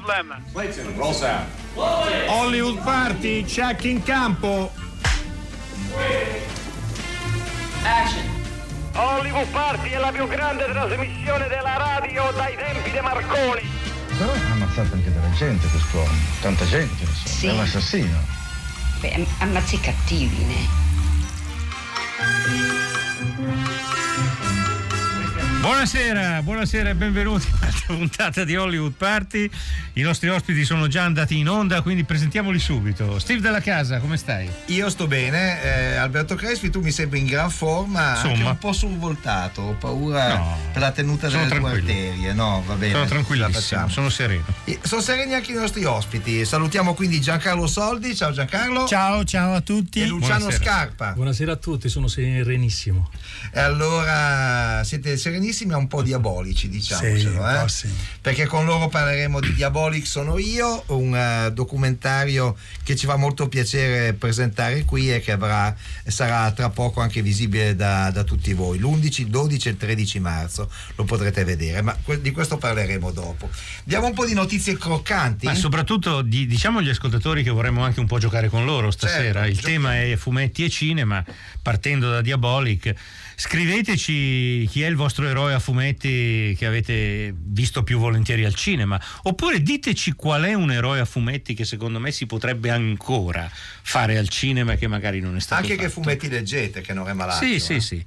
problem. Clayton, roll sound. Hollywood Party, check in campo. Action. Hollywood Party è la più grande trasmissione della radio dai tempi di Marconi. Però ha ammazzato anche della gente quest'uomo, tanta gente, insomma. Sì. È un assassino. Beh, am- ammazza i cattivi, ne? Buonasera, buonasera e benvenuti a questa puntata di Hollywood Party. I nostri ospiti sono già andati in onda, quindi presentiamoli subito. Steve della casa, come stai? Io sto bene, eh, Alberto Crespi, tu mi sembri in gran forma, anche Insomma. un po' survoltato, ho paura No. per la tenuta delle tue tranquillo. arterie. No, va bene. Sono tranquillissimo, sono sereno. Eh, Sono sereni anche i nostri ospiti. Salutiamo quindi Giancarlo Soldi, ciao Giancarlo. Ciao, ciao a tutti. E Luciano Buonasera. Scarpa. Buonasera a tutti, sono serenissimo. E allora siete serenissimi ma un po' diabolici, diciamocelo, Sì, eh? sì. Perché con loro parleremo di Diabolic sono io, un eh, documentario che ci fa molto piacere presentare qui e che avrà, sarà tra poco anche visibile da, da tutti voi. L'11, il 12 e il 13 marzo lo potrete vedere, ma que- di questo parleremo dopo. Diamo un po' di notizie croccanti. Ma soprattutto di- diciamo agli ascoltatori che vorremmo anche un po' giocare con loro stasera. Certo, Il giochiamo. tema è fumetti e cinema, partendo da Diabolic. Scriveteci chi è il vostro eroe a fumetti che avete visto più volentieri al cinema, oppure diteci qual è un eroe a fumetti che secondo me si potrebbe ancora fare al cinema che magari non è stato anche che fatto. fumetti leggete, che non è malato. Sì, eh. sì, sì.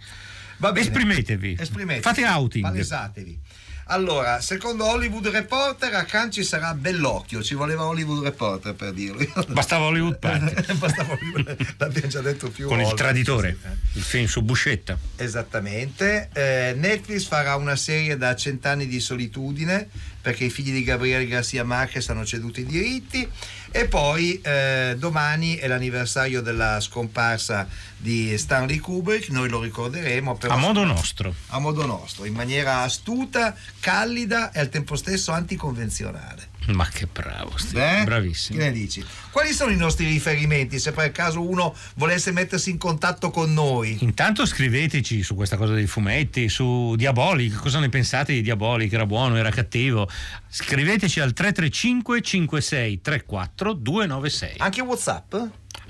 Va bene. Esprimetevi. Esprimetevi. Fate outing. Palesatevi. Allora, secondo Hollywood Reporter a Cannes ci sarà Bellocchio, ci voleva Hollywood Reporter per dirlo. Bastava Hollywood Party. Bastava Hollywood- l'abbiamo già detto più Con il volte. traditore, Sì, il film su Buscetta. Esattamente. Eh, Netflix farà una serie da cent'anni di solitudine perché i figli di Gabriele Garcia Marquez hanno ceduto i diritti e poi eh, domani è l'anniversario della scomparsa di Stanley Kubrick, noi lo ricorderemo però A modo nostro. a modo nostro, in maniera astuta, callida e al tempo stesso anticonvenzionale. Ma che bravo, Steve. Eh? bravissimo. Che ne dici? Quali sono i nostri riferimenti se per caso uno volesse mettersi in contatto con noi? Intanto scriveteci su questa cosa dei fumetti, su Diabolic, cosa ne pensate di Diabolic? Era buono, era cattivo? Scriveteci al 335 56 34 296. Anche WhatsApp?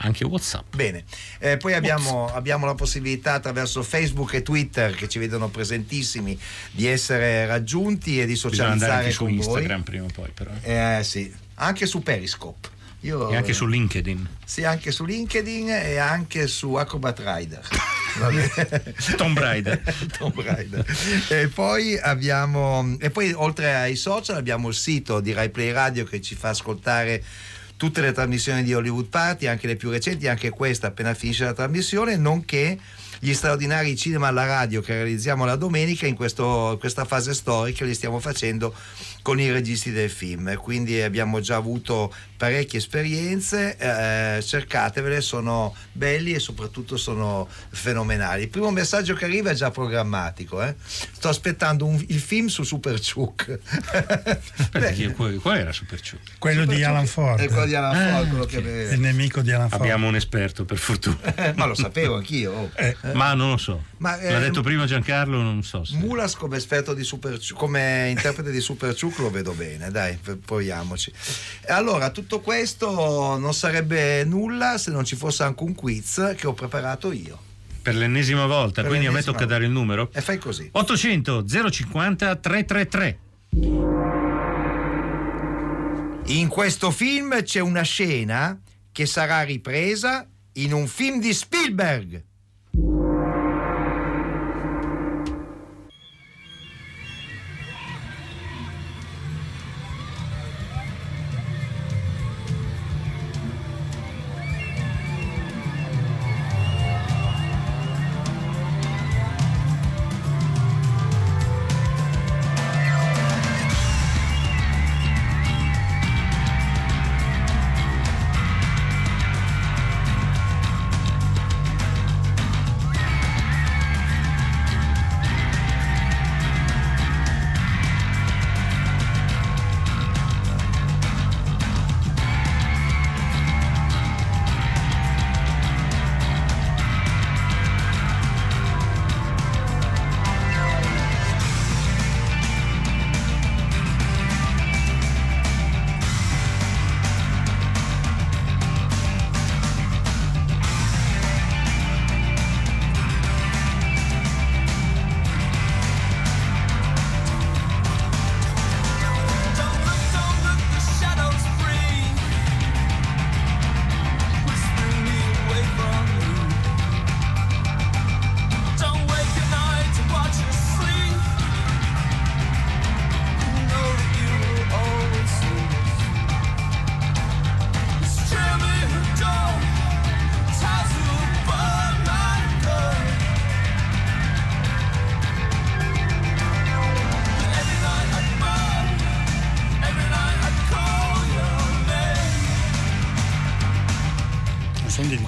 Anche WhatsApp. Bene, Eh, poi abbiamo, abbiamo la possibilità attraverso Facebook e Twitter che ci vedono presentissimi di essere raggiunti e di Bisogna socializzare anche su con Instagram prima o poi, però. voi. Eh sì, anche su Periscope. Io, E anche su LinkedIn. Sì, anche su LinkedIn e anche su Acrobat Rider. Tomb Raider. Tomb Raider. E poi abbiamo e poi oltre ai social abbiamo il sito di Rai Play Radio che ci fa ascoltare tutte le trasmissioni di Hollywood Party, anche le più recenti, anche questa appena finisce la trasmissione, nonché gli straordinari cinema alla radio che realizziamo la domenica in questo- questa fase storica li stiamo facendo con i registi del film quindi abbiamo già avuto parecchie esperienze eh, cercatevele sono belli e soprattutto sono fenomenali il primo messaggio che arriva è già programmatico eh. sto aspettando un- il film su Super Chuck qual, qual era Super Ciu? Quello di Alan Ford. è quello di Alan Ah, Ford quello ok. che Il nemico di Alan Ford. Abbiamo un esperto, per fortuna. Ma lo sapevo anch'io oh. Eh, Ma non lo so. Ma, L'ha eh, detto prima Giancarlo, non so se. Mulas come esperto di Super come interprete di Super Ciuc lo vedo bene, dai, proviamoci. Allora, tutto questo non sarebbe nulla se non ci fosse anche un quiz che ho preparato io. Per l'ennesima volta, Per quindi a me l'ennesima tocca dare il numero. E fai così. 800 050 333. In questo film c'è una scena che sarà ripresa in un film di Spielberg.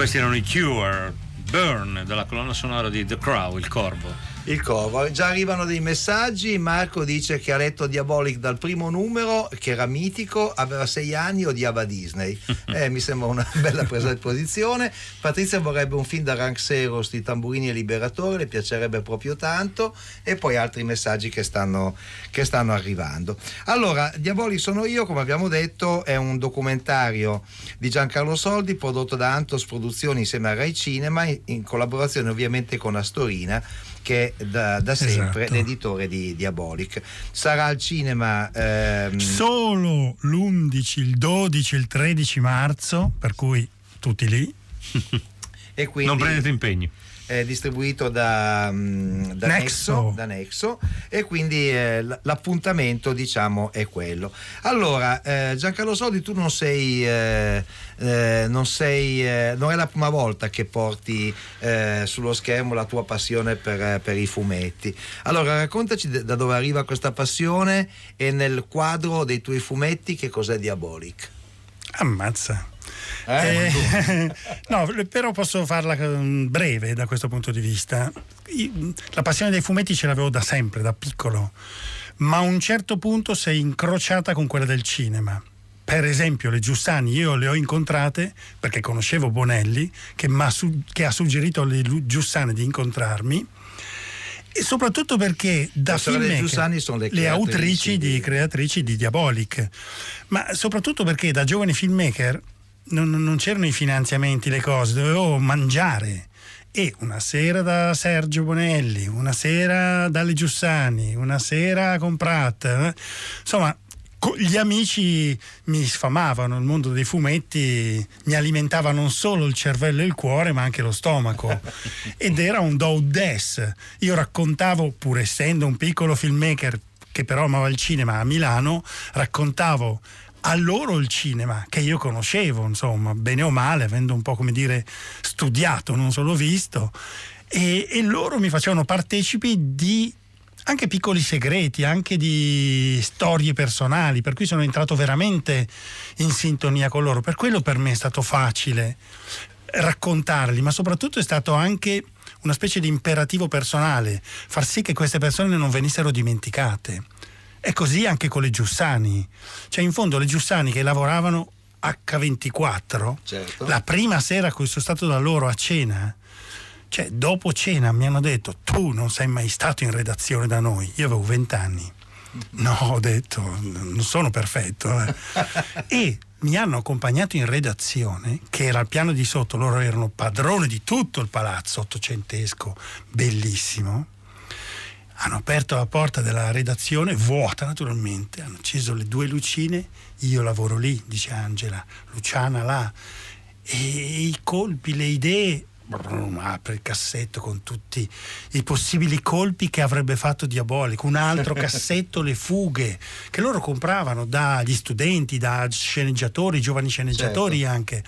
Questi erano i Cure, Burn, dalla colonna sonora di The Crow, il corvo. Il covo. Già arrivano dei messaggi. Marco dice che ha letto Diabolic dal primo numero, che era mitico, aveva sei anni, odiava Disney. Eh, mi sembra una bella presa di posizione. Patrizia vorrebbe un film da Rank Seros di Tamburini e Liberatore, le piacerebbe proprio tanto. E poi altri messaggi che stanno, che stanno arrivando. Allora, Diabolic sono io, come abbiamo detto, è un documentario di Giancarlo Soldi prodotto da Antos Produzioni insieme a Rai Cinema, in, in collaborazione ovviamente con Astorina che è da, da sempre Esatto. l'editore di Diabolic. Sarà al cinema ehm, Solo l'11, il 12, il 13 marzo, per cui tutti lì. e quindi Non prendete impegni. È distribuito da, mm, da Nexo. Nexo, da Nexo, e quindi eh, l'appuntamento diciamo è quello. Allora eh, Giancarlo Soldi tu non sei, eh, eh, non, sei eh, non è la prima volta che porti eh, sullo schermo la tua passione per, eh, per i fumetti. Allora raccontaci de- da dove arriva questa passione e nel quadro dei tuoi fumetti che cos'è Diabolic. Ammazza. Eh? Eh, no, però posso farla mm, breve da questo punto di vista. I- La passione dei fumetti ce l'avevo da sempre, da piccolo, ma a un certo punto si è incrociata con quella del cinema. Per esempio, le Giussani io le ho incontrate perché conoscevo Bonelli, che, che ha suggerito alle Giussani di incontrarmi. E soprattutto perché da Le filmmaker, Giussani sono le creatrici autrici di, di- creatrici di Diabolic, ma soprattutto perché da giovane filmmaker non, non c'erano i finanziamenti, le cose, dovevo mangiare. E una sera da Sergio Bonelli, una sera dalle Giussani, una sera con Pratt, eh. insomma gli amici mi sfamavano, il mondo dei fumetti mi alimentava non solo il cervello e il cuore ma anche lo stomaco ed era un do des. Io raccontavo, pur essendo un piccolo filmmaker che però amava il cinema a Milano, raccontavo a loro il cinema che io conoscevo, insomma, bene o male, avendo un po' come dire studiato, non solo visto, e, e loro mi facevano partecipi di anche piccoli segreti, anche di storie personali, per cui sono entrato veramente in sintonia con loro. Per quello per me è stato facile raccontarli, ma soprattutto è stato anche una specie di imperativo personale, far sì che queste persone non venissero dimenticate. E così anche con le Giussani. Cioè, in fondo, le Giussani che lavoravano H24, Certo. la prima sera che sono stato da loro a cena, cioè, dopo cena mi hanno detto: Tu non sei mai stato in redazione da noi. Io avevo vent'anni. No, ho detto, non sono perfetto. eh." e mi hanno accompagnato in redazione, che era al piano di sotto, loro erano padroni di tutto il palazzo ottocentesco, bellissimo. Hanno aperto la porta della redazione, vuota naturalmente, hanno acceso le due lucine, io lavoro lì, dice Angela, Luciana là, e i colpi, le idee, brum, apre il cassetto con tutti i possibili colpi che avrebbe fatto Diabolico, un altro cassetto, le fughe, che loro compravano dagli studenti, da sceneggiatori, giovani sceneggiatori Certo. anche.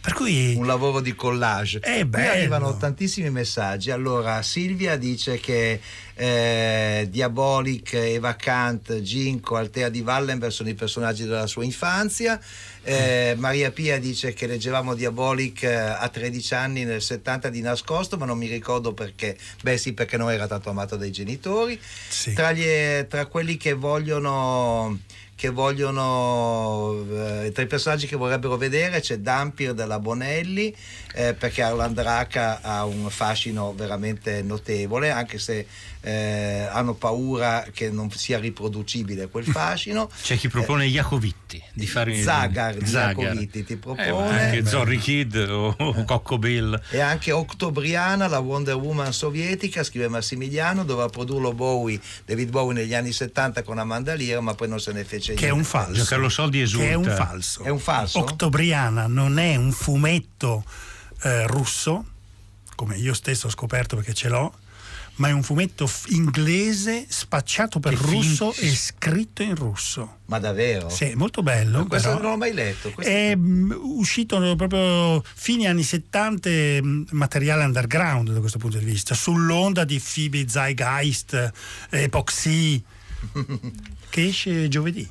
Per cui... un lavoro di collage. È bello. arrivano tantissimi messaggi. Allora, Silvia dice che eh, Diabolic, Eva Kant, Ginko, Altea di Wallenberg sono i personaggi della sua infanzia. Eh, Maria Pia dice che leggevamo Diabolic eh, a 13 anni nel 70 di nascosto, ma non mi ricordo perché. Beh, sì, perché non era tanto amato dai genitori. Sì. Tra, gli- tra quelli che vogliono che vogliono eh, tra i personaggi che vorrebbero vedere c'è Dampir della Bonelli eh, perché Arlan Draca ha un fascino veramente notevole anche se eh, hanno paura che non sia riproducibile quel fascino C'è chi propone Jacovitti di fare Zagar Zagar. Jacovitti ti Eh, propone anche Zorri Kid o, o Cocco Bill. e anche Octobriana, la Wonder Woman sovietica, scrive Massimiliano, doveva produrlo Bowie, David Bowie negli anni 70 con Amanda Lear, ma poi non se ne fece Che è un falso. Giancarlo Soldi esulta. Che è un falso. È un falso? Octobriana non è un fumetto eh, russo, come io stesso ho scoperto perché ce l'ho, ma è un fumetto f- inglese spacciato per Che russo fin- e scritto in russo. Ma davvero? Sì, è molto bello. Questo però. non l'ho mai letto. questo- È mm, uscito proprio fine anni 70 mm, materiale underground da questo punto di vista, sull'onda di Phoebe Zeitgeist, Epoxy, che esce giovedì.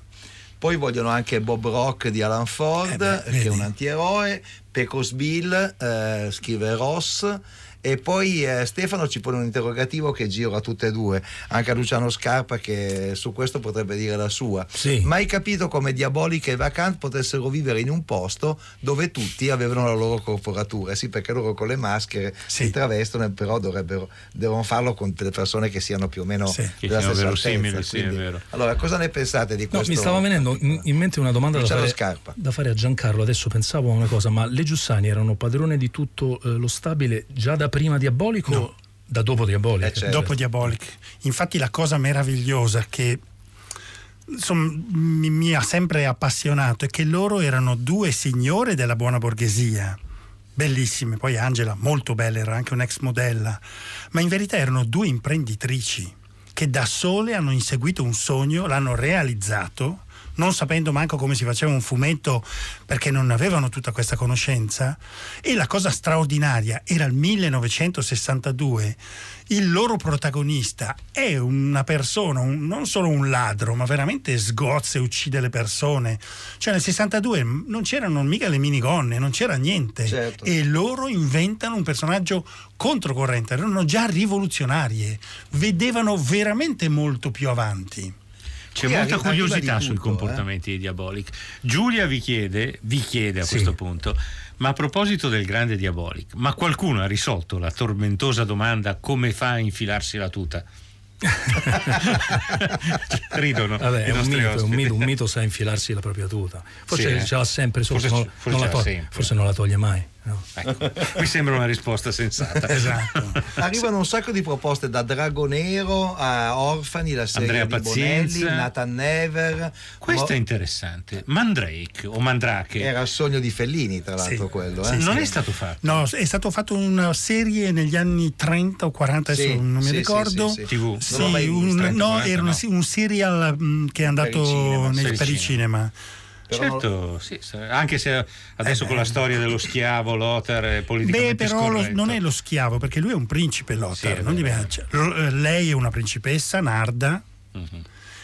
Poi vogliono anche Bob Rock di Alan Ford, Eh beh, che è un antieroe, Pecos Bill, eh, scrive Ross. E poi eh, Stefano ci pone un interrogativo che giro a tutte e due, anche a Luciano Scarpa che su questo potrebbe dire la sua. Sì. Mai capito come Diabolica e Vacant potessero vivere in un posto dove tutti avevano la loro corporatura? Sì, perché loro con le maschere Sì. si travestono, però dovrebbero devono farlo con delle persone che siano più o meno Sì. Che della siano stessa verosimili, altezza, sì, è quindi- vero. Allora, cosa ne pensate di No, questo? mi stava venendo in, in mente una domanda da fare, Scarpa. da fare a Giancarlo. Adesso pensavo a una cosa, ma le Giussani erano padrone di tutto eh, lo stabile già da prima Diabolico o da dopo Diabolico? Eh, certo. dopo Diabolic. Infatti la cosa meravigliosa che insomma, mi, mi ha sempre appassionato è che loro erano due signore della buona borghesia, bellissime, poi Angela molto bella, era anche un'ex modella, ma in verità erano due imprenditrici che da sole hanno inseguito un sogno, l'hanno realizzato, non sapendo manco come si faceva un fumetto perché non avevano tutta questa conoscenza. E la cosa straordinaria era il 1962. Il loro protagonista è una persona, un- non solo un ladro, ma veramente sgozza e uccide le persone. Cioè nel 62 non c'erano mica le minigonne, non c'era niente. Certo. E loro inventano un personaggio controcorrente, erano già rivoluzionarie, vedevano veramente molto più avanti. C'è Qui molta curiosità di sui tutto, comportamenti di Diabolic. Giulia vi chiede, vi chiede a Sì. questo punto, ma a proposito del grande Diabolic, ma qualcuno ha risolto la tormentosa domanda come fa a infilarsi la tuta? Ridono Vabbè, è un mito, un mito, un mito sa infilarsi la propria tuta. Forse Sì, eh. ce l'ha sempre sotto, Forse non, forse non toglie- sempre. forse non la toglie mai. No. Ecco, mi sembra una risposta sensata. Esatto. Arrivano un sacco di proposte da Dragonero a Orfani, la serie Andrea di Bonelli, Pazienza. Nathan Never. Questo è Mo- interessante. Mandrake o Mandrake Era il sogno di Fellini, tra l'altro, Sì. quello. Sì, eh? non è stato fatto. No, è stato fatto una serie negli anni 30 o 40, adesso Sì, non mi sì, ricordo. sì, sì, sì. TV. Sì, un- vista, no, 40, era no. un serial mm, che è andato il cinema, nel- per il per il cinema. Però Certo, sì, sa- anche se adesso Eh con la storia dello schiavo Lothar è Beh, politicamente però lo- non è lo schiavo, perché lui è un principe Lothar, Sì, non gli piace. L- lei è una principessa, Narda, Mhm.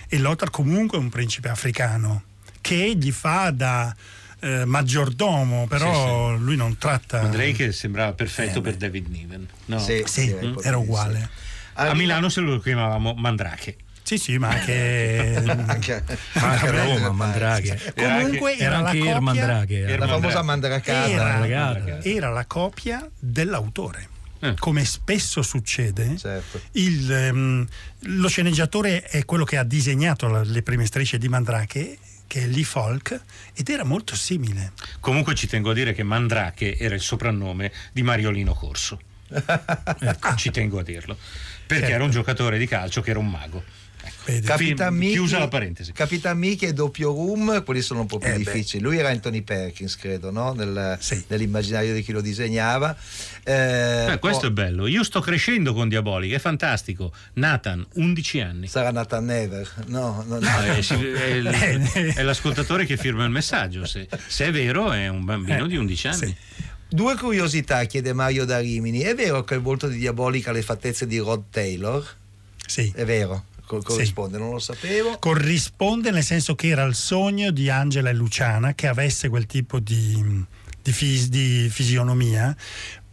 e Lothar comunque è un principe africano, che gli fa da eh, maggiordomo, però lui non tratta... Mandrake sembrava perfetto Eh, per beh. David Niven. No? Sì, Sì, era sì. uguale. A Milano se lo chiamavamo Mandrake. Sì, sì, ma anche... anche, Anche a Roma. Mandrake. Comunque Era era, anche la copia, Draghi. era. La famosa Draghi. mandracata. era, era la copia dell'autore. Eh. Come spesso succede, Certo. il, ehm, lo sceneggiatore è quello che ha disegnato la- le prime strisce di Mandrake, che è Lee Falk, ed era molto simile. Comunque ci tengo a dire che Mandrake era il soprannome di Mariolino Corso. Ecco, ci tengo a dirlo. Perché Certo. era un giocatore di calcio che era un mago. Ecco. Capitan Mickey, chiusa la parentesi. Capitan Mickey e doppio room, quelli sono un po' più Eh difficili. Lui era Anthony Perkins, credo, no? Nel- Sì. nell'immaginario di chi lo disegnava. Eh, Eh, questo oh, è bello. Io sto crescendo con Diabolic, è fantastico. Nathan, 11 anni. Sarà Nathan Never. No, no, no. È, è il- è l'ascoltatore che firma il messaggio. Se, se è vero, è un bambino Eh, di 11 anni. sì. Due curiosità, chiede Mario da Rimini. È vero che il volto di Diabolica ha le fattezze di Rod Taylor? Sì. È vero, co- corrisponde, non lo sapevo. Corrisponde nel senso che era il sogno di Angela e Luciana che avesse quel tipo di, di fis- di fisionomia,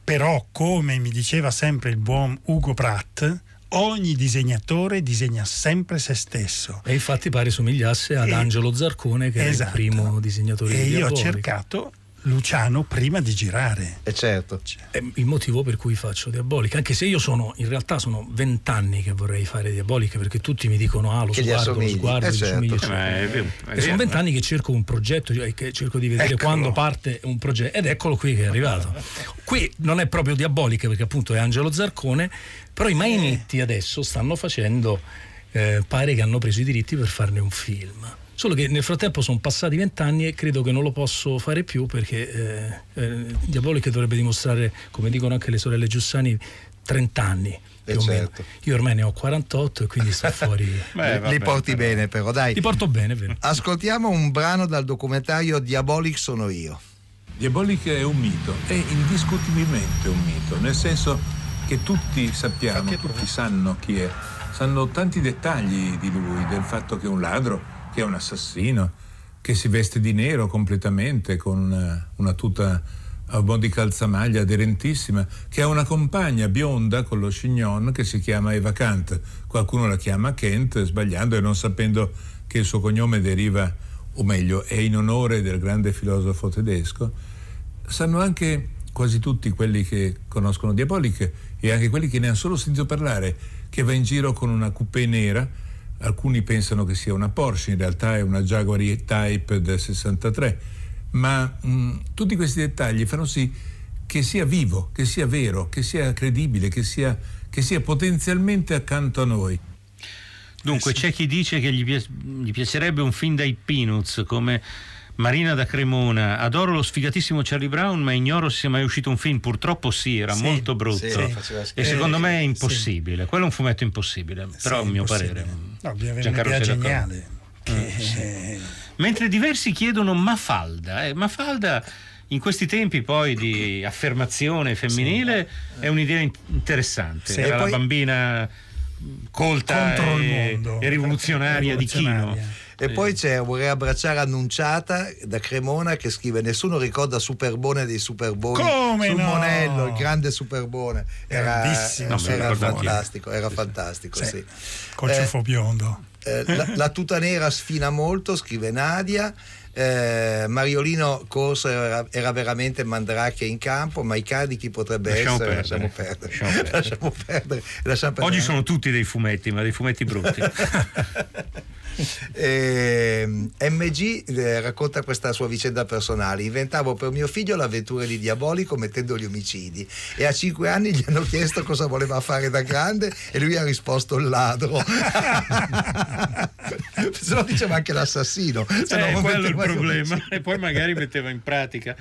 però come mi diceva sempre il buon Ugo Pratt, ogni disegnatore disegna sempre se stesso. E infatti pare somigliasse ad E- Angelo Zarcone, che Esatto. era il primo disegnatore E di io ho cercato Luciano prima di girare. E certo. È il motivo per cui faccio Diabolic, anche se io sono, in realtà sono vent'anni che vorrei fare Diabolic, perché tutti mi dicono ah lo Che sguardo, lo sguardo, Eh, certo. Eh, eccetera. ma è vero, è E sono vent'anni eh. che cerco un progetto, cioè che cerco di vedere Eccolo. quando parte un progetto ed eccolo qui che è arrivato. Qui non è proprio Diabolic perché appunto è Angelo Zarcone, però i Mainetti adesso stanno facendo, eh, pare che hanno preso i diritti per farne un film. Solo che nel frattempo sono passati vent'anni e credo che non lo posso fare più perché eh, eh, Diabolic dovrebbe dimostrare, come dicono anche le sorelle Giussani, 30 anni. Più Eh, certo. Io ormai ne ho 48 e quindi sto fuori. Beh, Li vabbè, porti però. bene però, dai. Ti porto bene, vero? Ascoltiamo un brano dal documentario Diabolic sono io. Diabolic è un mito, è indiscutibilmente un mito, nel senso che tutti sappiamo, tutti sanno chi è, sanno tanti dettagli di lui, del fatto che è un ladro, che è un assassino, che si veste di nero completamente con una, una tuta a un po' di calzamaglia aderentissima, che ha una compagna bionda con lo chignon che si chiama Eva Kant. Qualcuno la chiama Kent, sbagliando e non sapendo che il suo cognome deriva, o meglio, è in onore del grande filosofo tedesco. Sanno anche quasi tutti quelli che conoscono Diabolic e anche quelli che ne hanno solo sentito parlare, che va in giro con una coupé nera alcuni pensano che sia una Porsche, in realtà è una Jaguar E-Type del 63, ma mh, tutti questi dettagli fanno sì che sia vivo, che sia vero, che sia credibile, che sia, che sia potenzialmente accanto a noi. Dunque, c'è chi dice che gli, pi- gli piacerebbe un film dai Peanuts come Marina da Cremona, adoro lo sfigatissimo Charlie Brown, ma ignoro se sia mai uscito un film. Purtroppo sì, era Sì, molto brutto. sì, e secondo me è Sì. impossibile. Quello è un fumetto impossibile, però a Sì, mio impossibile. parere. No, avere un'idea sei d'accordo? geniale. Che, Mentre diversi chiedono Mafalda. Eh, Mafalda in questi tempi poi di affermazione femminile è un'idea in- interessante. Sì. Era poi- la bambina colta e, mondo. e rivoluzionaria di Chino. E poi c'è vorrei abbracciare Annunciata da Cremona che scrive nessuno ricorda Superbone dei Superboni Come sul no? Monello, il grande Superbone era, Grandissimo era fantastico era fantastico Sì. sì. Col Eh, ciuffo biondo. eh, la, la tuta nera sfina molto scrive Nadia eh, Mariolino Corso era, era veramente mandrake in campo ma Icardi chi potrebbe Lasciamo essere perdere. lasciamo perdere Lasciamo perdere. lasciamo perdere, lasciamo perdere. Oggi sono tutti dei fumetti, ma dei fumetti brutti. Eh, MG eh, racconta questa sua vicenda personale. Inventavo per mio figlio l'avventura di Diabolico mettendo gli omicidi e a cinque anni gli hanno chiesto cosa voleva fare da grande e lui ha risposto il ladro. Se no diceva anche l'assassino. Se no Eh, non quello è il problema. omicidi. E poi magari metteva in pratica.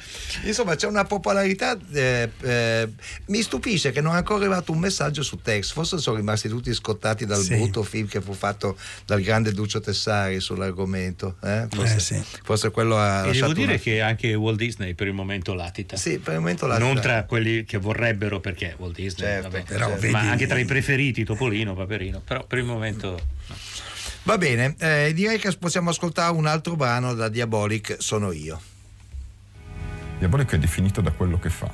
Insomma, c'è una popolarità. eh, eh, mi stupisce che non è ancora arrivato un messaggio su text. Forse sono rimasti tutti scottati dal Sì. brutto film che fu fatto dal grande Duccio Tessari sull'argomento. eh? Forse, Eh, sì. forse quello ha. E devo dire una- che anche Walt Disney per il momento latita. Sì, per il momento la non tra quelli che vorrebbero, perché Walt Disney, Certo, vabbè, però ma vedi- anche tra i preferiti, Topolino, Paperino, però per il momento Va bene, eh, direi che possiamo ascoltare un altro brano da Diabolic, sono io. Diabolico è definito da quello che fa,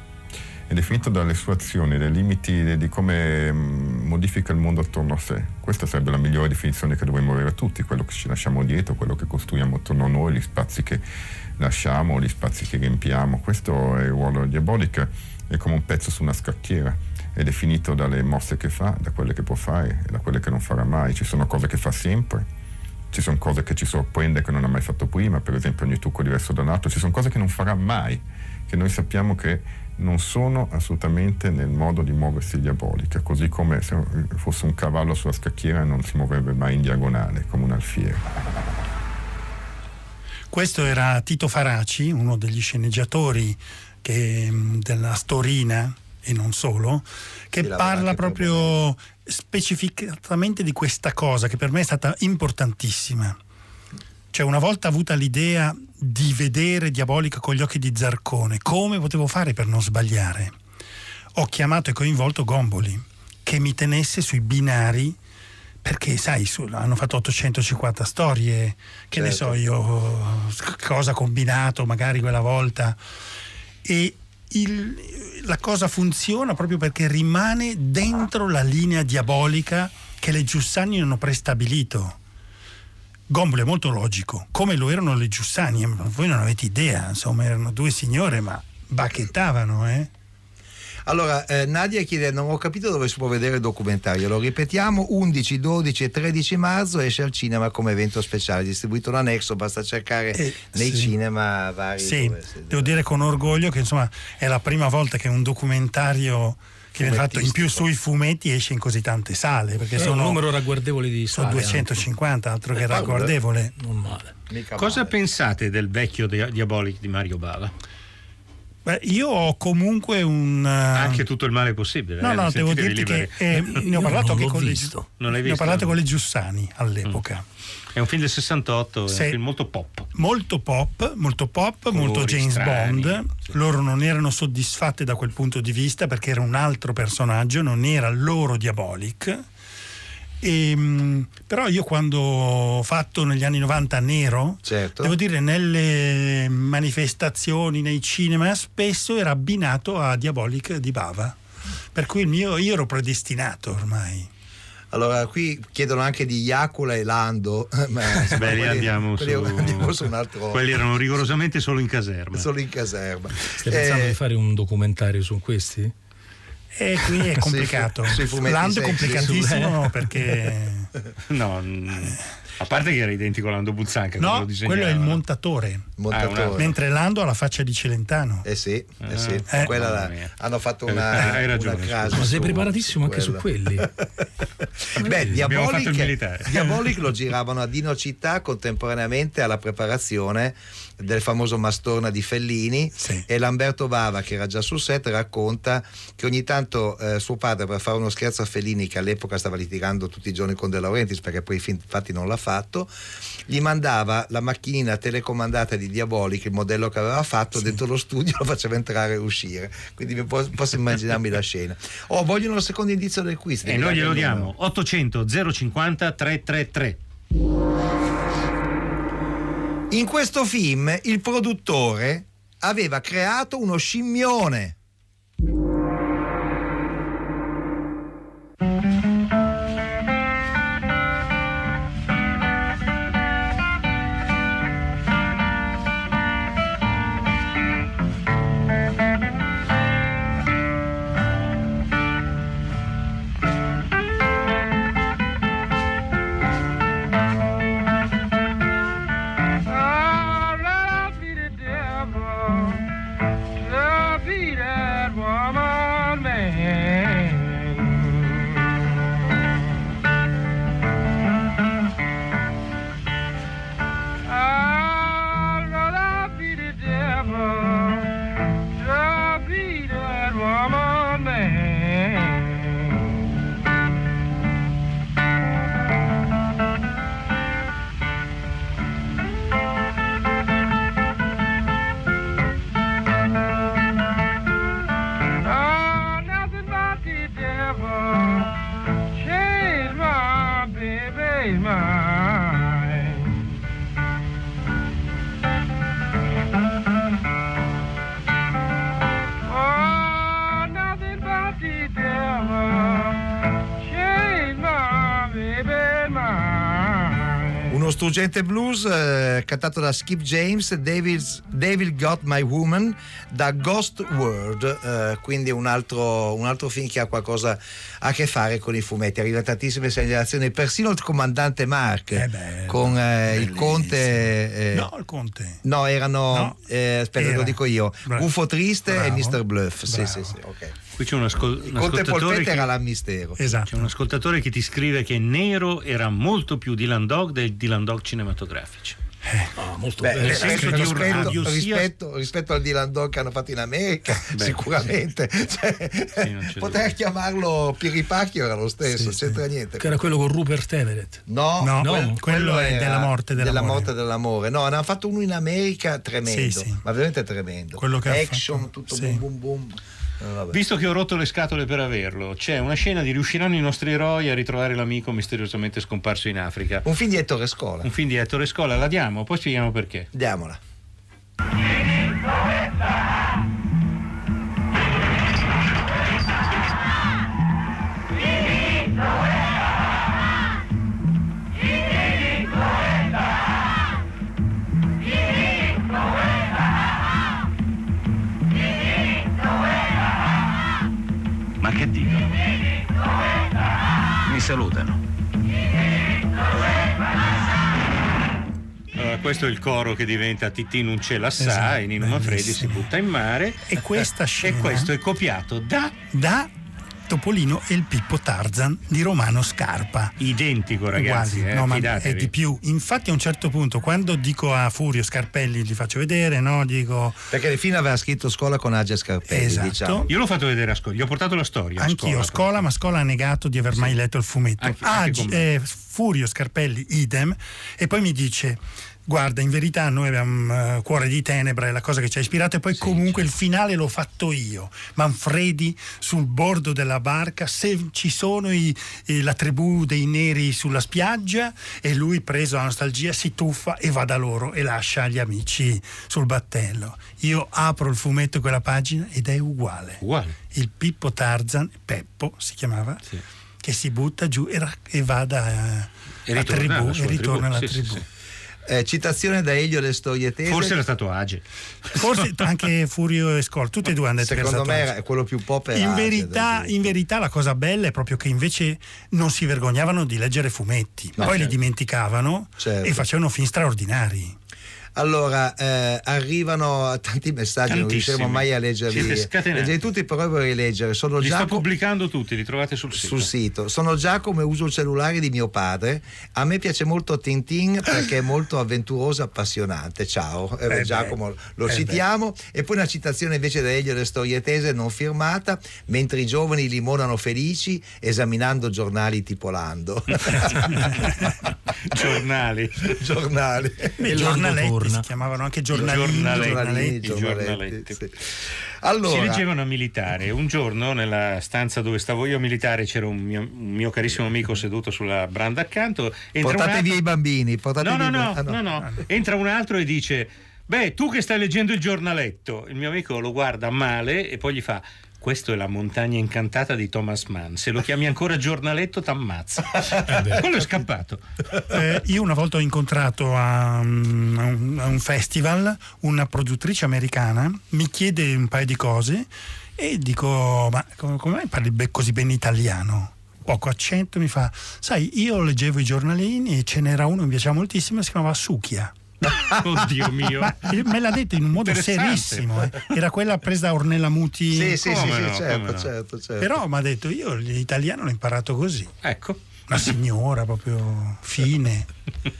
è definito dalle sue azioni, dai limiti di- come mm, modifica il mondo attorno a sé. Questa sarebbe la migliore definizione che dovremmo avere tutti, quello che ci lasciamo dietro, quello che costruiamo attorno a noi, gli spazi che lasciamo, gli spazi che riempiamo. Questo è il ruolo di Diabolic, è come un pezzo su una scacchiera, è definito dalle mosse che fa, da quelle che può fare e da quelle che non farà mai. Ci sono cose che fa sempre, ci sono cose che ci sorprende che non ha mai fatto prima, per esempio ogni trucco diverso dall'altro, ci sono cose che non farà mai, che noi sappiamo che non sono assolutamente nel modo di muoversi diabolica, così come se fosse un cavallo sulla scacchiera non si muoverebbe mai in diagonale, come un alfiere. Questo era Tito Faraci, uno degli sceneggiatori che, mh, della Storina e non solo, che parla proprio specificatamente di questa cosa che per me è stata importantissima. Cioè una volta avuta l'idea di vedere Diabolica con gli occhi di Zarcone, come potevo fare per non sbagliare? Ho chiamato e coinvolto Gomboli, che mi tenesse sui binari perché sai, su- hanno fatto 850 storie, che ne Certo. so io, c- cosa ha combinato magari quella volta. E il- la cosa funziona proprio perché rimane dentro la linea diabolica che le Giussani hanno prestabilito. Gombolo è molto logico, come lo erano le Giussani, eh, voi non avete idea, insomma erano due signore ma bacchettavano, eh? Allora, eh, Nadia chiede, non ho capito dove si può vedere il documentario, lo ripetiamo, 11, 12 e 13 marzo esce al cinema come evento speciale, distribuito da Nexo, basta cercare Eh, nei sì. cinema vari. Sì, dove devo dire con orgoglio che insomma è la prima volta che un documentario che viene fatto in più sui fumetti esce in così tante sale, perché È un sono, numero ragguardevole di sono sale, 250, altro che Eh, ragguardevole. Non male. Mica Cosa male. pensate del vecchio Dia- Diabolic di Mario Bava? Beh, io ho comunque un... eh, Anche tutto il male possibile. No, eh, no, devo dirti che eh, ne ho parlato anche con le, visto. Non l'hai ne ho parlato con le Giussani all'epoca. È un film del 68, è Sì. un film molto pop. Molto pop, molto pop, Colori molto James strani, Bond. sì. Loro non erano soddisfatte da quel punto di vista perché era un altro personaggio, non era loro Diabolic. E, mh, però io quando ho fatto negli anni 90 Nero, Certo. devo dire nelle manifestazioni, nei cinema, spesso era abbinato a Diabolic di Bava. Per cui il mio, io ero predestinato ormai. Allora, qui chiedono anche di Iacula e Lando. Ma, insomma, Beh, lì quelli- andiamo quelli- su, andiamo su un altro. Quelli erano rigorosamente solo in caserma. Solo in caserma. Stai pensando Eh, di fare un documentario su questi? E qui è complicato. sui Lando è complicatissimo perché... No, mm, a parte che era identico a Lando Buzzanca. No, lo disegnava. quello è il montatore. montatore. Ah, una- Mentre Lando ha la faccia di Celentano. Eh sì, eh sì. Eh. Quella la- hanno fatto Eh, una, hai ragione, una crasi Ma sei su- preparatissimo anche su quelli? Beh, Abbiamo fatto il Diabolic, militare. Diabolic lo giravano a Dino Città contemporaneamente alla preparazione del famoso Mastorna di Fellini Sì. e Lamberto Bava che era già sul set racconta che ogni tanto eh, suo padre per fare uno scherzo a Fellini che all'epoca stava litigando tutti i giorni con De Laurentiis perché poi infatti non l'ha fatto gli mandava la macchinina telecomandata di Diabolic il modello che aveva fatto dentro lo studio lo faceva entrare e uscire. Quindi mi po- posso immaginarmi la scena. Oh vogliono il secondo indizio del quiz E noi glielo diamo. 800 050 333. In questo film il produttore aveva creato uno scimmione. Uno struggente blues eh, cantato da Skip James, Devil's, Devil Got My Woman, da Ghost World, eh, quindi un altro, un altro film che ha qualcosa a che fare con i fumetti. Arriva tantissime segnalazioni, persino il comandante Mark Eh beh, con eh, il conte. eh, No, il Conte. No, erano. No, eh, aspetta, era. lo dico io. Bravo. Gufo Triste Bravo. e Mr. Bluff. Sì, Bravo. sì, sì, ok. Qui c'è un, ascol- un Il Conte ascoltatore che, era la mistero. Esatto. c'è un ascoltatore che ti scrive che Nero era molto più Dylan Dog dei Dylan Dog cinematografici. Ah, molto Beh, bello. senso rispetto, di un rispetto- sia- rispetto- rispetto al Dylan Dog che hanno fatto in America, Beh. sicuramente. Cioè, non c'è potrei dubbio. chiamarlo Piripacchio, era lo stesso, Sì, c'entra niente. Che era quello con Rupert Everett. No, No, quel- quello è era della morte dell'amore. morte dell'amore. No, ne hanno fatto uno in America tremendo, Sì, sì. ma veramente tremendo. Quello che ha Action, fatto- tutto sì. boom boom boom. Eh. Visto che ho rotto le scatole per averlo, c'è una scena di riusciranno i nostri eroi a ritrovare l'amico misteriosamente scomparso in Africa. Un film di Ettore Scola. Un film di Ettore Scola, la diamo, poi spieghiamo perché. Diamola. Salutano. Allora, questo è il coro che diventa Titti non ce la sa Esatto, e Nino Manfredi si butta in mare. E questa scena E questo è copiato da da Topolino e il Pippo Tarzan di Romano Scarpa. identico, ragazzi. Eh, no, ma è di più. Infatti, a un certo punto, quando dico a Furio Scarpelli, gli faccio vedere, no? Dico Perché film aveva scritto Scola con Agia Scarpelli, Esatto. diciamo. Io l'ho fatto vedere a scuola, gli ho portato la storia. anch'io, scuola, Scola, ma Scola ha negato di aver mai letto il fumetto. Anche- anche eh, Furio Scarpelli idem e poi mi dice guarda in verità noi abbiamo uh, Cuore di Tenebra è la cosa che ci ha ispirato e poi sì, comunque sì. il finale l'ho fatto io Manfredi sul bordo della barca se ci sono i, i, la tribù dei neri sulla spiaggia e lui preso la nostalgia si tuffa e va da loro e lascia gli amici sul battello io apro il fumetto quella pagina ed è uguale, uguale. il Pippo Tarzan Peppo si chiamava sì. che si butta giù e, e va da e ritorna, tribù, e ritorna alla sì, tribù sì, eh, citazione da Elio del Storietese. Forse era stato Age. Forse anche Furio e Skol, tutti e due hanno detto Secondo me è quello più pop. In verità, in verità la cosa bella è proprio che invece non si vergognavano di leggere fumetti, no, poi certo. li dimenticavano certo. e facevano film straordinari. Allora, eh, arrivano tanti messaggi, non riusciremo mai a leggerli, leggerli tutti, però vorrei leggere. Sono li sto pubblicando tutti, li trovate sul sito. sul sito. Sono già come uso il cellulare di mio padre. A me piace molto Tintin perché è molto avventuroso e appassionante. Ciao, eh, Giacomo, lo eh citiamo. beh. E poi una citazione invece da Elio del Storietese non firmata, mentre i giovani limonano felici esaminando giornali tipo Lando. giornali. giornali. Beh, giornaletti si chiamavano anche giornalini, giornaletti. giornaletti. giornaletti. Sì. Allora, si leggevano a militare. Un giorno nella stanza dove stavo io a militare c'era un mio, un mio carissimo amico seduto sulla branda accanto. Entra portate altro... via i bambini. Portate No, no, via... no, Ah, no, no. Entra un altro e dice: Beh, tu che stai leggendo il giornaletto. Il mio amico lo guarda male e poi gli fa. Questo è la montagna incantata di Thomas Mann. Se lo chiami ancora giornaletto, t'ammazza. Quello è scappato. Eh, io una volta ho incontrato a, un- a un, a un festival una produttrice americana, mi chiede un paio di cose e dico: Ma come, mai parli così bene italiano? Poco accento, mi fa: Sai, io leggevo i giornalini e ce n'era uno che mi piaceva moltissimo, si chiamava Succhia. Oddio mio. Me l'ha detto in un modo serissimo, eh. era quella presa da Ornella Muti. Sì, sì, sì, no, certo, no. certo, certo. Però mi ha detto: Io l'italiano l'ho imparato così. Ecco. Una signora proprio fine.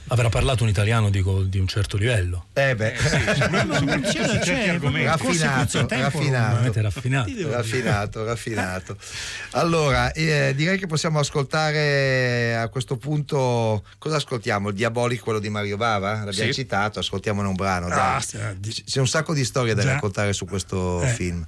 Avrà parlato un italiano dico, di un certo livello. Eh beh, su certi Cioè, argomenti. raffinato, raffinato. Raffinato. raffinato, raffinato. Allora, eh, direi che possiamo ascoltare a questo punto. Cosa ascoltiamo? Il Diabolic, quello di Mario Bava? L'abbiamo Sì. citato, ascoltiamone un brano. Ah, sì, C- C'è un sacco di storie da Già. raccontare su questo Eh. film.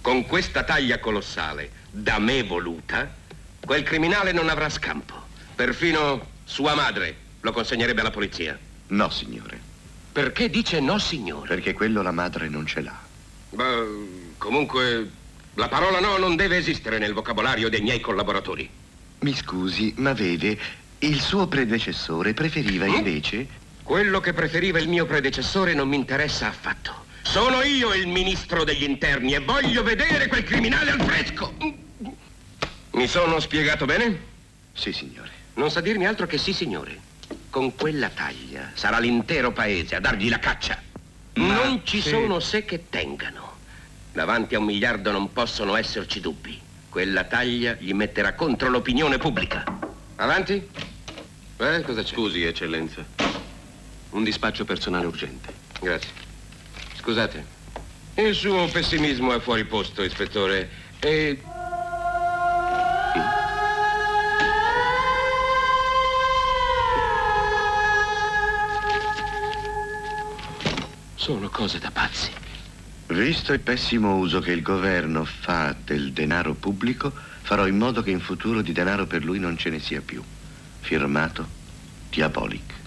Con questa taglia colossale, da me voluta, quel criminale non avrà scampo. Perfino sua madre lo consegnerebbe alla polizia. No, signore. Perché dice no, signore? Perché quello la madre non ce l'ha. Beh, comunque, la parola no non deve esistere nel vocabolario dei miei collaboratori. Mi scusi, ma vede, il suo predecessore preferiva Mm? invece... Quello che preferiva il mio predecessore non mi interessa affatto. Sono io il ministro degli interni e voglio vedere quel criminale al fresco. Mi sono spiegato bene? Sì, signore. Non sa dirmi altro che sì, signore. Con quella taglia sarà l'intero paese a dargli la caccia. Ma non ci se- sono se che tengano. Davanti a un miliardo non possono esserci dubbi. Quella taglia gli metterà contro l'opinione pubblica. Avanti? Eh, cosa c'è? Scusi, eccellenza. Un dispaccio personale urgente. Grazie. Scusate. Il suo pessimismo è fuori posto, ispettore. E... Sono cose da pazzi. Visto il pessimo uso che il governo fa del denaro pubblico, farò in modo che in futuro di denaro per lui non ce ne sia più. Firmato Diabolic.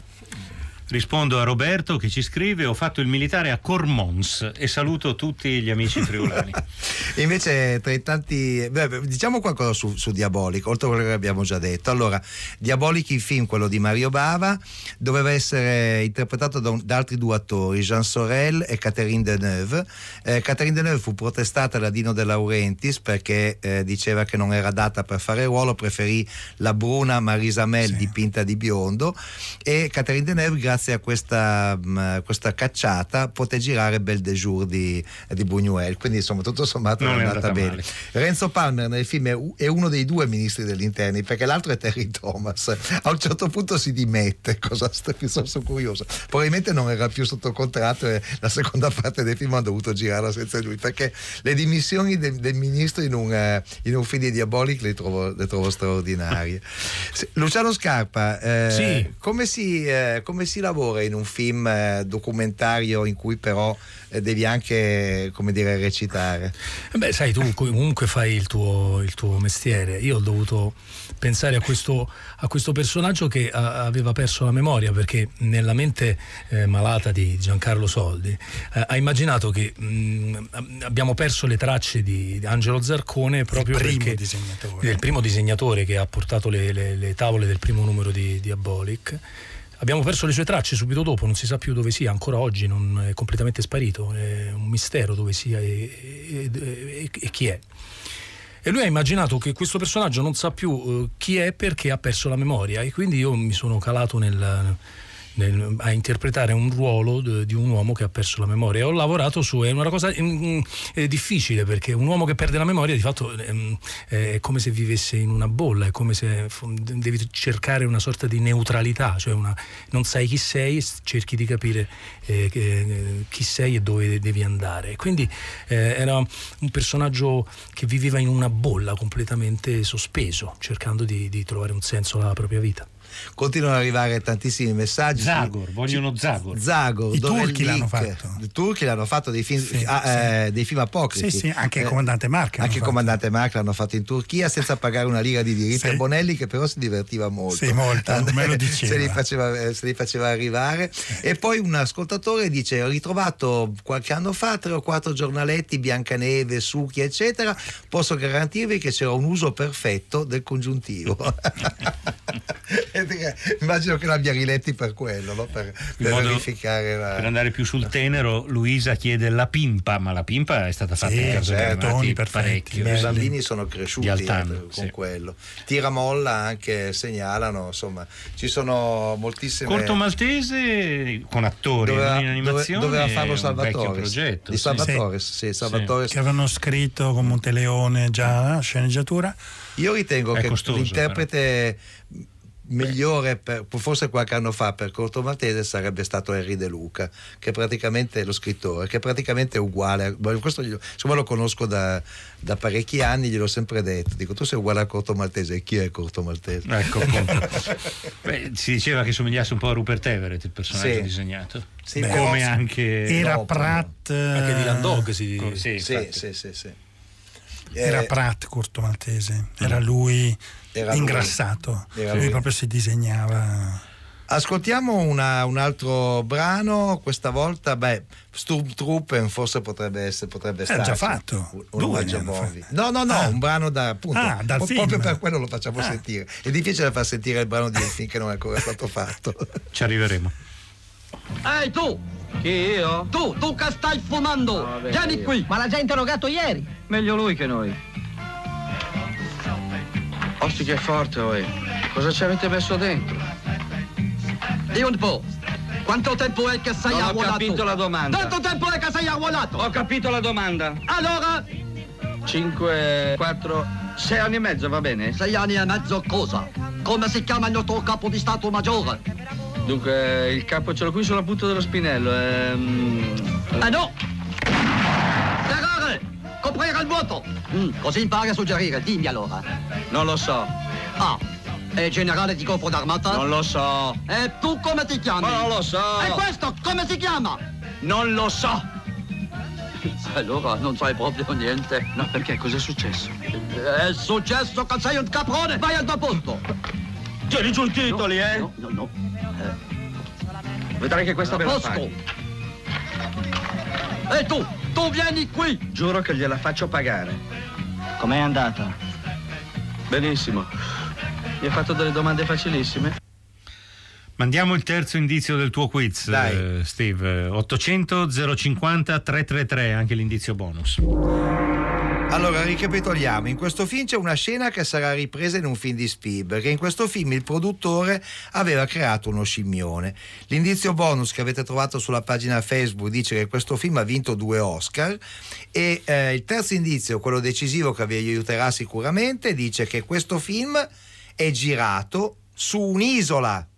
Rispondo a Roberto che ci scrive: Ho fatto il militare a Cormons e saluto tutti gli amici friulani. Invece, tra i tanti, beh, diciamo qualcosa su, su Diabolic, oltre a quello che abbiamo già detto. Allora, Diabolic, il film, quello di Mario Bava, doveva essere interpretato da, un- da altri due attori, Jean Sorel e Catherine Deneuve. Eh, Catherine Deneuve fu protestata da Dino De Laurentiis perché eh, diceva che non era data per fare il ruolo, preferì la bruna Marisa Mel dipinta di biondo. E Catherine Deneuve, grazie grazie a questa, mh, questa cacciata poté girare Bel de Jour di, di Buñuel, quindi insomma tutto sommato Non è andata, andata bene. male. Renzo Palmer nel film è, uno dei due ministri degli interni perché l'altro è Terry Thomas. A un certo punto si dimette, cosa sono curioso. Probabilmente non era più sotto contratto e la seconda parte del film ha dovuto girarla senza lui perché le dimissioni del, del ministro in un, eh, in un film di Diabolic le trovo, le trovo straordinarie. Luciano Scarpa, eh, Sì. come, si, eh, come si lavora in un film eh, documentario in cui però eh, devi anche come dire recitare? Eh Beh, sai, tu comunque fai il tuo, il tuo mestiere. Io ho dovuto pensare a questo, a questo personaggio che a- aveva perso la memoria perché nella mente eh, malata di Giancarlo Soldi eh, ha immaginato che mh, abbiamo perso le tracce di Angelo Zarcone proprio primo perché disegnatore. del primo disegnatore che ha portato le, le- le tavole del primo numero di Diabolic. Abbiamo perso le sue tracce subito dopo, non si sa più dove sia, ancora oggi non è completamente sparito, è un mistero dove sia e, e- e- chi è. E lui ha immaginato che questo personaggio non sa più eh, chi è perché ha perso la memoria e quindi io mi sono calato nel- nel- a interpretare un ruolo d- di un uomo che ha perso la memoria. Ho lavorato su, è una cosa mm, è difficile perché un uomo che perde la memoria di fatto ehm, è come se vivesse in una bolla, è come se devi cercare una sorta di neutralità, cioè una- non sai chi sei, cerchi di capire eh, eh, chi sei e dove devi andare. Quindi eh, era un personaggio che viveva in una bolla completamente sospeso, cercando di, di trovare un senso alla propria vita. Continuano ad arrivare tantissimi messaggi. Zagor, vogliono Zagor. Zagor, I turchi l'hanno fatto. I turchi l'hanno fatto dei film, Sì, ah, eh, dei film apocrifi. Sì, sì, anche il Eh, comandante Mark. Anche il comandante Mark l'hanno fatto in Turchia senza pagare una lira di diritti Sì. a Bonelli che però si divertiva molto. Sì, molto, Eh, me lo diceva. Se li faceva, eh, se li faceva arrivare. E poi un ascoltatore dice ho ritrovato qualche anno fa tre o quattro giornaletti, Biancaneve, Succhi eccetera, posso garantirvi che c'era un uso perfetto del congiuntivo. Immagino che l'abbia riletti per quello, no? per, per modo- verificare la... Per andare più sul tenero, Luisa chiede la pimpa, ma la pimpa è stata fatta Sì, in casa certo, parecchio. I bambini sono cresciuti Di Altan, eh, con sì. quello. Tiramolla anche segnalano, insomma, ci sono moltissime. Corto maltese con attori doveva, in animazione. doveva farlo Salvatore. progetto. Di sì. Salvatore, sì, Salvatore. che avevano scritto con Monteleone già sceneggiatura. Io ritengo È che costoso, l'interprete migliore per, forse qualche anno fa per Corto Maltese sarebbe stato Henry De Luca che praticamente lo scrittore che è praticamente uguale questo glielo- insomma lo conosco da, da parecchi anni gliel'ho sempre detto dico tu sei uguale a Corto Maltese e chi è Corto Maltese? Ecco, appunto. Beh, si diceva che somigliasse un po' a Rupert Everett, il personaggio Sì. disegnato. Sì, Come anche Era Pratt. Anche di Landog si Con- sì, sì, sì, sì, sì. Era Eh, Pratt Corto Maltese, era lui Era lui. ingrassato, Era lui lui. proprio si disegnava. Ascoltiamo una- un altro brano, questa volta, beh, Sturmtruppen forse potrebbe essere, potrebbe Era starci. già fatto. Un, un Due Bovi. No, no, no, Ah. un brano da appunto. Ah, dal pro- film. Proprio per quello lo facciamo Ah. sentire. È difficile far sentire il brano di un film che non è ancora stato fatto. Ci arriveremo. Ehi tu! Chi io? Tu, tu che stai fumando! Vieni qui! Ma l'ha già interrogato ieri. Meglio lui che noi. Osti che forte, oi. Cosa ci avete messo dentro? Di un po'. Quanto tempo è che sei Non ho arruolato? capito la domanda. Quanto tempo è che sei arruolato? Ho capito la domanda. Allora, 5, 4, 6 anni e mezzo, va bene? sei anni e mezzo cosa? Come si chiama il nostro capo di Stato Maggiore? Dunque, il capo ce l'ho qui sulla punta dello spinello. Ehm... Eh no! Serrare! Coprire il vuoto! Mm, così impari a suggerire, dimmi allora. Non lo so. Ah, è generale di corpo d'armata? Non lo so. E tu come ti chiami? Ma non lo so. E questo come si chiama? Non lo so. Allora non sai proprio niente. No, perché? Cos'è successo? È successo che sei un caprone! Vai al tuo posto! Tieni giù il titoli, no, eh? No, no, no. Vedrai che questa ve la Posto! fai. E tu, tu vieni qui! Giuro che gliela faccio pagare. Com'è andata? Benissimo. Mi ha fatto delle domande facilissime. Mandiamo il terzo indizio del tuo quiz, Dai. eh, Steve. 800 050 333, anche l'indizio bonus. Allora, ricapitoliamo. In questo film c'è una scena che sarà ripresa in un film di Spielberg e in questo film il produttore aveva creato uno scimmione. L'indizio bonus che avete trovato sulla pagina Facebook dice che questo film ha vinto due Oscar e eh, il terzo indizio, quello decisivo che vi aiuterà sicuramente, dice che questo film è girato su un'isola.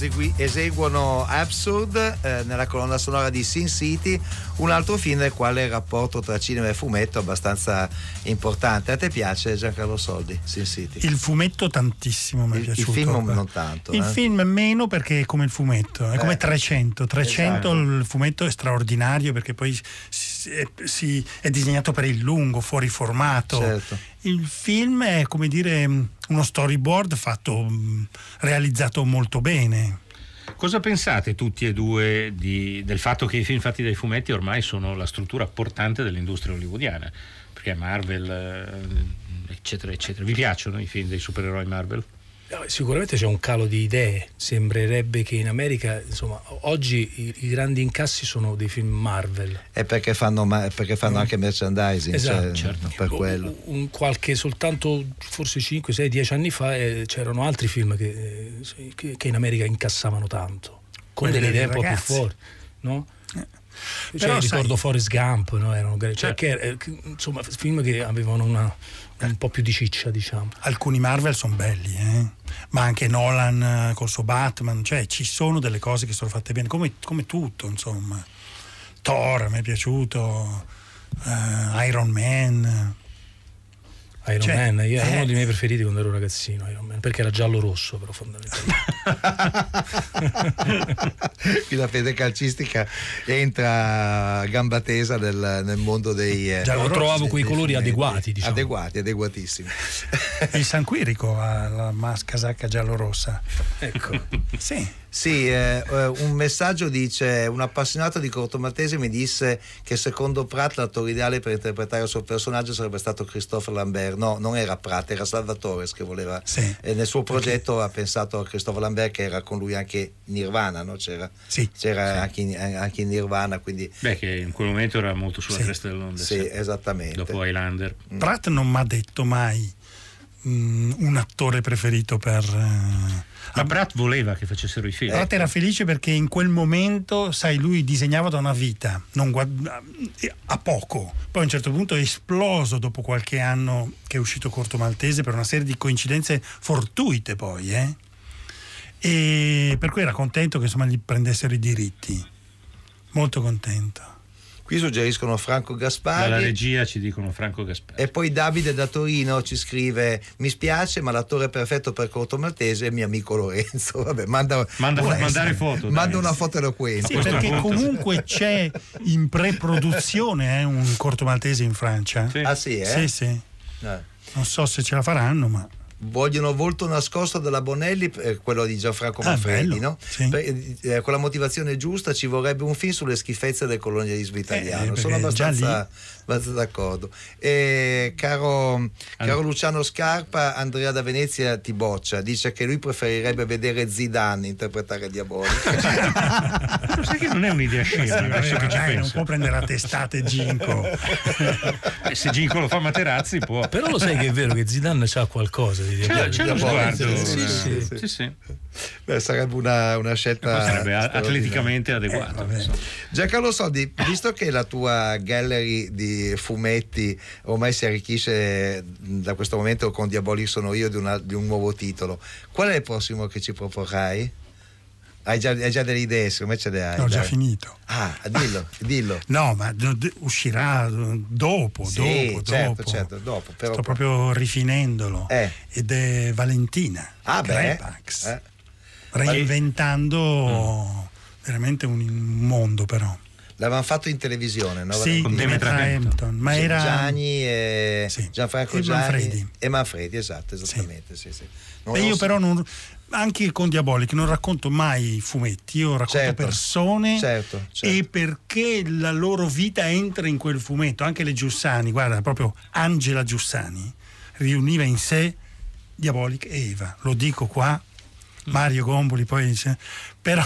Esegui- eseguono Absurd eh, nella colonna sonora di Sin City, un altro film nel quale il rapporto tra cinema e fumetto è abbastanza importante. A te piace Giancarlo Soldi, Sin City? Il fumetto tantissimo mi è Il- il piaciuto. film non tanto, Il eh. film meno perché è come il fumetto, è come Eh. 300. 300 Esatto. il fumetto è straordinario perché poi si- è, si- è disegnato per il lungo, fuori formato. Certo. Il film è come dire uno storyboard fatto, mh, realizzato molto bene. Cosa pensate tutti e due di- del fatto che i film fatti dai fumetti ormai sono la struttura portante dell'industria hollywoodiana? Perché Marvel, eh, eccetera, eccetera. Vi piacciono i film dei supereroi Marvel? Sicuramente c'è un calo di idee, sembrerebbe che in America, insomma, oggi i, i grandi incassi sono dei film Marvel. È perché fanno, ma- perché fanno anche merchandising, Esatto, cioè, certo. per quello. Un qualche soltanto forse 5, 6, 10 anni fa eh, c'erano altri film che, eh, che- che in America incassavano tanto, con Quelli delle idee un po' più forti, no? Cioè, Però, sai- ricordo Forrest Gump, no? Erano, cioè, Certo. eh, che, insomma, film che avevano una, un po' più di ciccia, diciamo. Alcuni Marvel sono belli, eh? ma anche Nolan eh, col suo Batman, cioè ci sono delle cose che sono fatte bene, come, come tutto, insomma. Thor mi è piaciuto, eh, Iron Man. Iron Cioè, Man, io era eh. uno dei miei preferiti quando ero ragazzino, Iron Man, perché era giallo-rosso però fondamentalmente. Qui la fede calcistica entra a gamba tesa nel, nel mondo dei... eh, Già, dei- trovavo quei colori adeguati, diciamo. Adeguati, adeguatissimi. Il San Quirico ha la mas- casacca giallo-rossa. Ecco. Sì. Sì, eh, eh, un messaggio dice: Un appassionato di cortomaltese mi disse che secondo Pratt l'attore ideale per interpretare il suo personaggio sarebbe stato Christopher Lambert. No, non era Pratt, era Salvatore che voleva. Sì. E nel suo progetto ha pensato a Christopher Lambert, che era con lui anche Nirvana, no? C'era, c'era Anche, in, anche in Nirvana, quindi. Beh, che in quel momento era molto sulla Sì. cresta dell'onda. Sì, esattamente. Dopo Highlander. Pratt non mi ha detto mai mm, un attore preferito per... eh, Ma Pratt voleva che facessero i film. Pratt era felice perché in quel momento, sai, lui disegnava da una vita, non guad- a poco. Poi a un certo punto è esploso dopo qualche anno che è uscito Corto Maltese per una serie di coincidenze fortuite poi, eh? E per cui era contento che insomma gli prendessero i diritti. Molto contento. Qui suggeriscono Franco Dalla Gaspari. regia ci dicono Franco Gaspari. E poi Davide da Torino ci scrive: Mi spiace, ma l'attore perfetto per Corto Maltese è mio amico Lorenzo. Vabbè, manda, Manda- una- mandare foto, Manda una foto eloquente. Sì, perché comunque c'è in pre-produzione eh, un corto maltese in Francia. Ah, sì, eh? Sì, sì. Eh. Non so se ce la faranno, ma. Vogliono volto nascosto della Bonelli, eh, quello di Gianfranco Ah, Manfredi, bello, no? sì. Per- eh, con la motivazione giusta ci vorrebbe un film sulle schifezze del colonialismo italiano. Eh, Sono abbastanza, abbastanza d'accordo. E caro, caro Luciano Scarpa, Andrea da Venezia ti boccia, dice che lui preferirebbe vedere Zidane interpretare Diabolico. Sai che non è un'idea scema, adesso che ci Dai, non può prendere a testate Ginko. Eh, Se Ginco lo fa Materazzi può. Però lo sai che è vero che Zidane c'ha qualcosa, di C'è, Diabolic. c'è Diabolic, sguardo. sì, eh, sì, sì, sì. Beh, sarebbe una, una scelta. Sarebbe atleticamente adeguato. insomma. Giancarlo Soldi, visto che la tua gallery di fumetti ormai si arricchisce da questo momento con Diabolic sono io di, una- di un nuovo titolo, qual è il prossimo che ci proporrai? Hai già, hai già delle idee, secondo me ce le hai. Ho già dai. finito. Ah, dillo, dillo. No, ma d- d- uscirà dopo, Sì, dopo, certo, dopo. certo, dopo, però- Sto proprio rifinendolo. Eh. Ed è Valentina. Ah, beh. Crepax. Eh. Reinventando veramente un mondo però. L'avevano fatto in televisione, no? Sì, Valentina? Demetra Hampton, ma Sì, era Gianni e Gianfranco E Gianni Manfredi. e Manfredi, esatto, esattamente. Sì. Sì, Non- Beh, non io so- però non, anche con Diabolic non racconto mai fumetti, io racconto Certo, persone certo, certo. e perché la loro vita entra in quel fumetto. Anche le Giussani, guarda, proprio Angela Giussani riuniva in sé Diabolic e Eva. Lo dico qua, Mario Gomboli poi dice, però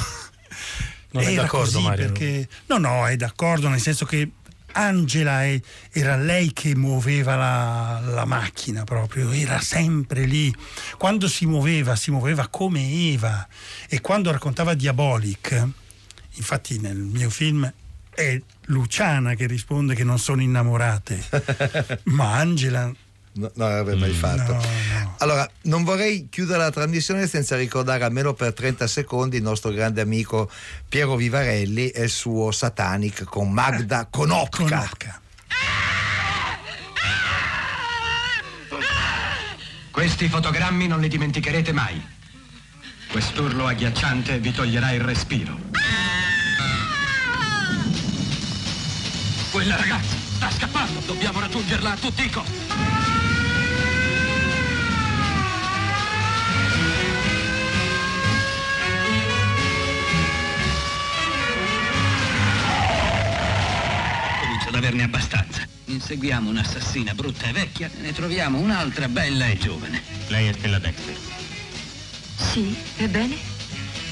Non è d'accordo, così Mario? perché no, no, è d'accordo nel senso che Angela è- era lei che muoveva la, la macchina proprio, era sempre lì. Quando si muoveva, si muoveva come Eva. E quando raccontava Diabolic, infatti nel mio film è Luciana che risponde che non sono innamorate, ma Angela non l'avrebbe mai fatto. no, no. Allora, non vorrei chiudere la trasmissione senza ricordare almeno per 30 secondi il nostro grande amico Piero Vivarelli e il suo Satanic con Magda Konopka. Questi fotogrammi non li dimenticherete mai. Quest'urlo agghiacciante vi toglierà il respiro. Quella ragazza sta scappando. Dobbiamo raggiungerla a tutti i costi. Averne abbastanza. Inseguiamo un'assassina brutta e vecchia e ne troviamo un'altra bella e giovane. Lei è Stella Dexter. Sì, ebbene?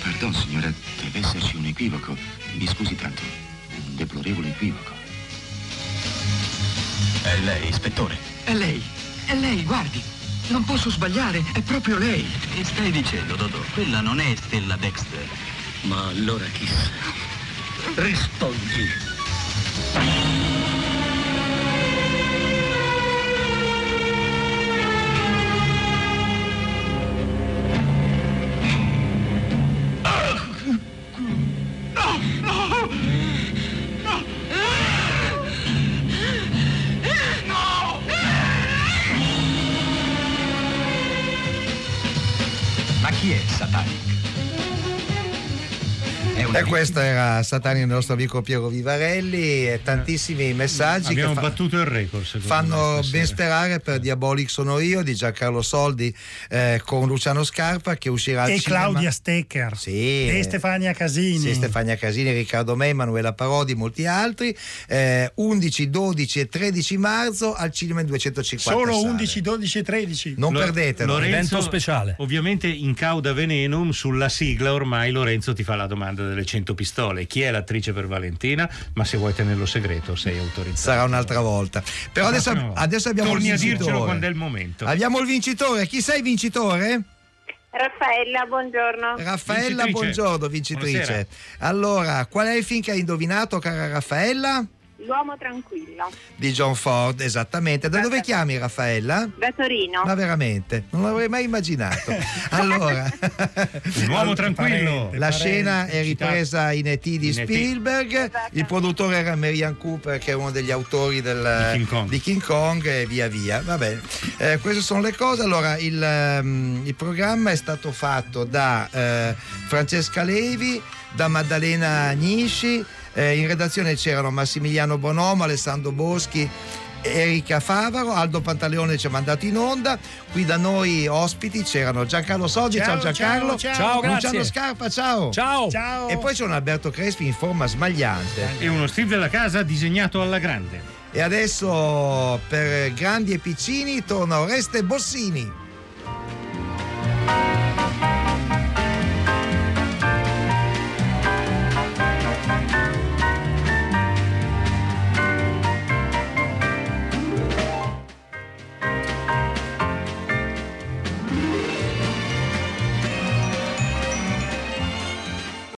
Pardon, signora, deve esserci un equivoco. Mi scusi tanto. Un deplorevole equivoco. È lei, ispettore. È lei, è lei, guardi. Non posso sbagliare, è proprio lei. Che stai dicendo, Dodò? Quella non è Stella Dexter. Ma allora chi? Rispondi. Questo era Satanic, il nostro amico Piero Vivarelli e tantissimi messaggi Abbiamo che fa- battuto il record. me, fanno stasera. ben sperare per Diabolic sono io di Giancarlo Soldi eh, con Luciano Scarpa che uscirà al e cinema. Claudia Stecker Sì. e Stefania Casini. Sì, Stefania Casini, Riccardo May, Emanuela Parodi, molti altri. Eh, 11, 12 e 13 marzo al cinema in 250 Solo sale. 11, 12 e 13. Non Lo- perdetelo. Lorenzo, Ovviamente in cauda venenum sulla sigla ormai Lorenzo ti fa la domanda delle 100 pistole. Chi è l'attrice per Valentina? Ma se vuoi tenerlo segreto sei autorizzato. Sarà un'altra volta. Però adesso, adesso abbiamo Torni il a vincitore. dircelo quando è il momento. Abbiamo il vincitore. Chi sei il vincitore? Raffaella, buongiorno. Raffaella, buongiorno vincitrice. Buonasera. Allora, qual è il film che hai indovinato, cara Raffaella? L'uomo tranquillo. Di John Ford, esattamente. Da dove chiami Raffaella? Da Torino. Ma veramente, non l'avrei mai immaginato. Allora, Un uomo tranquillo. la scena è ripresa in E.T. di In. Spielberg, il produttore era Marian Cooper che è uno degli autori del- Di King Kong. di King Kong e via via. Va bene, Eh, queste sono le cose. Allora, il, ehm, il programma è stato fatto da eh, Francesca Levi, da Maddalena Agnisci, eh, in redazione c'erano Massimiliano Bonomo, Alessandro Boschi. Erika Favaro, Aldo Pantaleone ci ha mandato in onda, qui da noi ospiti c'erano Giancarlo Soggi, ciao, Ciao, Giancarlo, ciao, ciao. Ciao, grazie. Luciano Scarpa, ciao. Ciao. E poi c'è un Alberto Crespi in forma smagliante. E uno Steve della casa disegnato alla grande. E adesso per grandi e piccini torna Oreste Bossini.